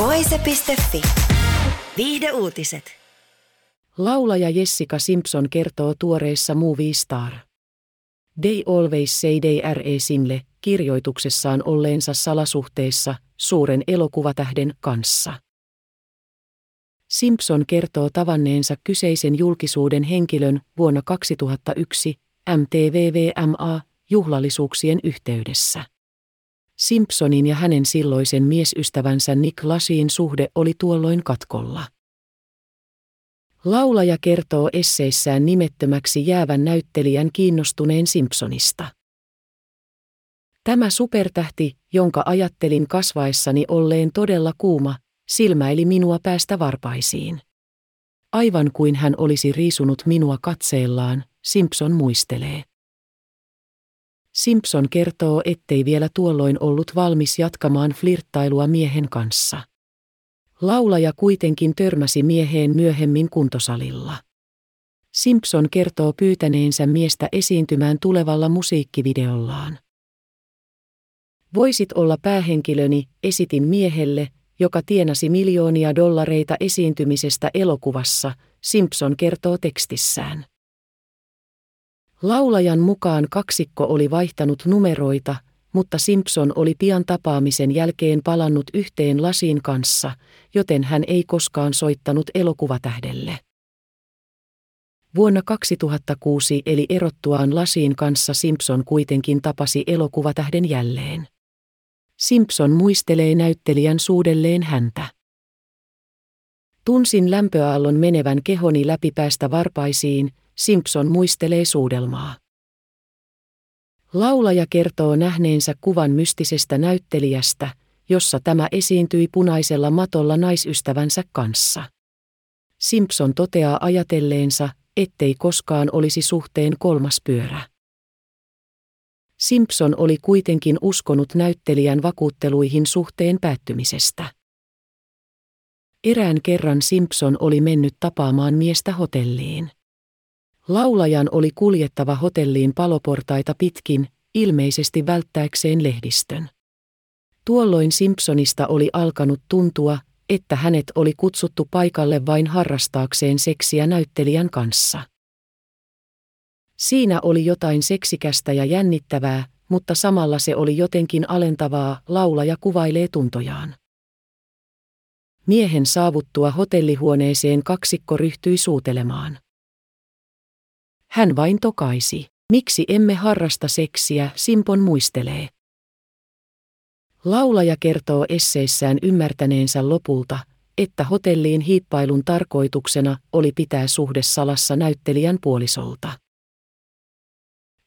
Voise.fi. Viihde uutiset. Laulaja Jessica Simpson kertoo tuoreessa Movie Star. They Always Say They R.E. Simle kirjoituksessaan olleensa salasuhteessa suuren elokuvatähden kanssa. Simpson kertoo tavanneensa kyseisen julkisuuden henkilön vuonna 2001 MTVVMA-juhlallisuuksien yhteydessä. Simpsonin ja hänen silloisen miesystävänsä Nick Lasin suhde oli tuolloin katkolla. Laulaja kertoo esseissään nimettömäksi jäävän näyttelijän kiinnostuneen Simpsonista. Tämä supertähti, jonka ajattelin kasvaessani olleen todella kuuma, silmäili minua päästä varpaisiin. Aivan kuin hän olisi riisunut minua katseellaan, Simpson muistelee. Simpson kertoo, ettei vielä tuolloin ollut valmis jatkamaan flirttailua miehen kanssa. Laulaja kuitenkin törmäsi mieheen myöhemmin kuntosalilla. Simpson kertoo pyytäneensä miestä esiintymään tulevalla musiikkivideollaan. Voisit olla päähenkilöni, esitin miehelle, joka tienasi miljoonia dollareita esiintymisestä elokuvassa, Simpson kertoo tekstissään. Laulajan mukaan kaksikko oli vaihtanut numeroita, mutta Simpson oli pian tapaamisen jälkeen palannut yhteen Lasin kanssa, joten hän ei koskaan soittanut elokuvatähdelle. Vuonna 2006 eli erottuaan Lasin kanssa Simpson kuitenkin tapasi elokuvatähden jälleen. Simpson muistelee näyttelijän suudelleen häntä. Tunsin lämpöaallon menevän kehoni läpi päästä varpaisiin, Simpson muistelee suudelmaa. Laulaja kertoo nähneensä kuvan mystisestä näyttelijästä, jossa tämä esiintyi punaisella matolla naisystävänsä kanssa. Simpson toteaa ajatelleensa, ettei koskaan olisi suhteen kolmas pyörä. Simpson oli kuitenkin uskonut näyttelijän vakuutteluihin suhteen päättymisestä. Erään kerran Simpson oli mennyt tapaamaan miestä hotelliin. Laulajan oli kuljettava hotelliin paloportaita pitkin, ilmeisesti välttääkseen lehdistön. Tuolloin Simpsonista oli alkanut tuntua, että hänet oli kutsuttu paikalle vain harrastaakseen seksiä näyttelijän kanssa. Siinä oli jotain seksikästä ja jännittävää, mutta samalla se oli jotenkin alentavaa, laulaja kuvailee tuntojaan. Miehen saavuttua hotellihuoneeseen kaksikko ryhtyi suutelemaan. Hän vain tokaisi. Miksi emme harrasta seksiä, Simpon muistelee. Laulaja kertoo esseissään ymmärtäneensä lopulta, että hotelliin hiippailun tarkoituksena oli pitää suhde salassa näyttelijän puolisolta.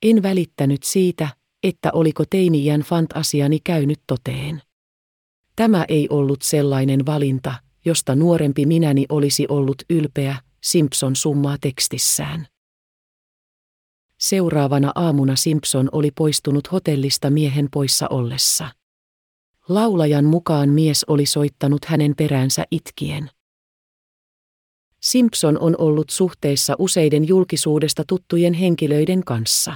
En välittänyt siitä, että oliko teinijän fantasiani käynyt toteen. Tämä ei ollut sellainen valinta, josta nuorempi minäni olisi ollut ylpeä, Simpson summaa tekstissään. Seuraavana aamuna Simpson oli poistunut hotellista miehen poissa ollessa. Laulajan mukaan mies oli soittanut hänen peräänsä itkien. Simpson on ollut suhteessa useiden julkisuudesta tuttujen henkilöiden kanssa.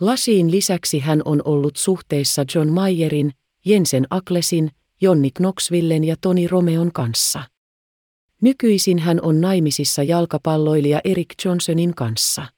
Lasiin lisäksi hän on ollut suhteessa John Mayerin, Jensen Aklesin, Jonni Knoxvillen ja Toni Romeon kanssa. Nykyisin hän on naimisissa jalkapalloilija Erik Johnsonin kanssa.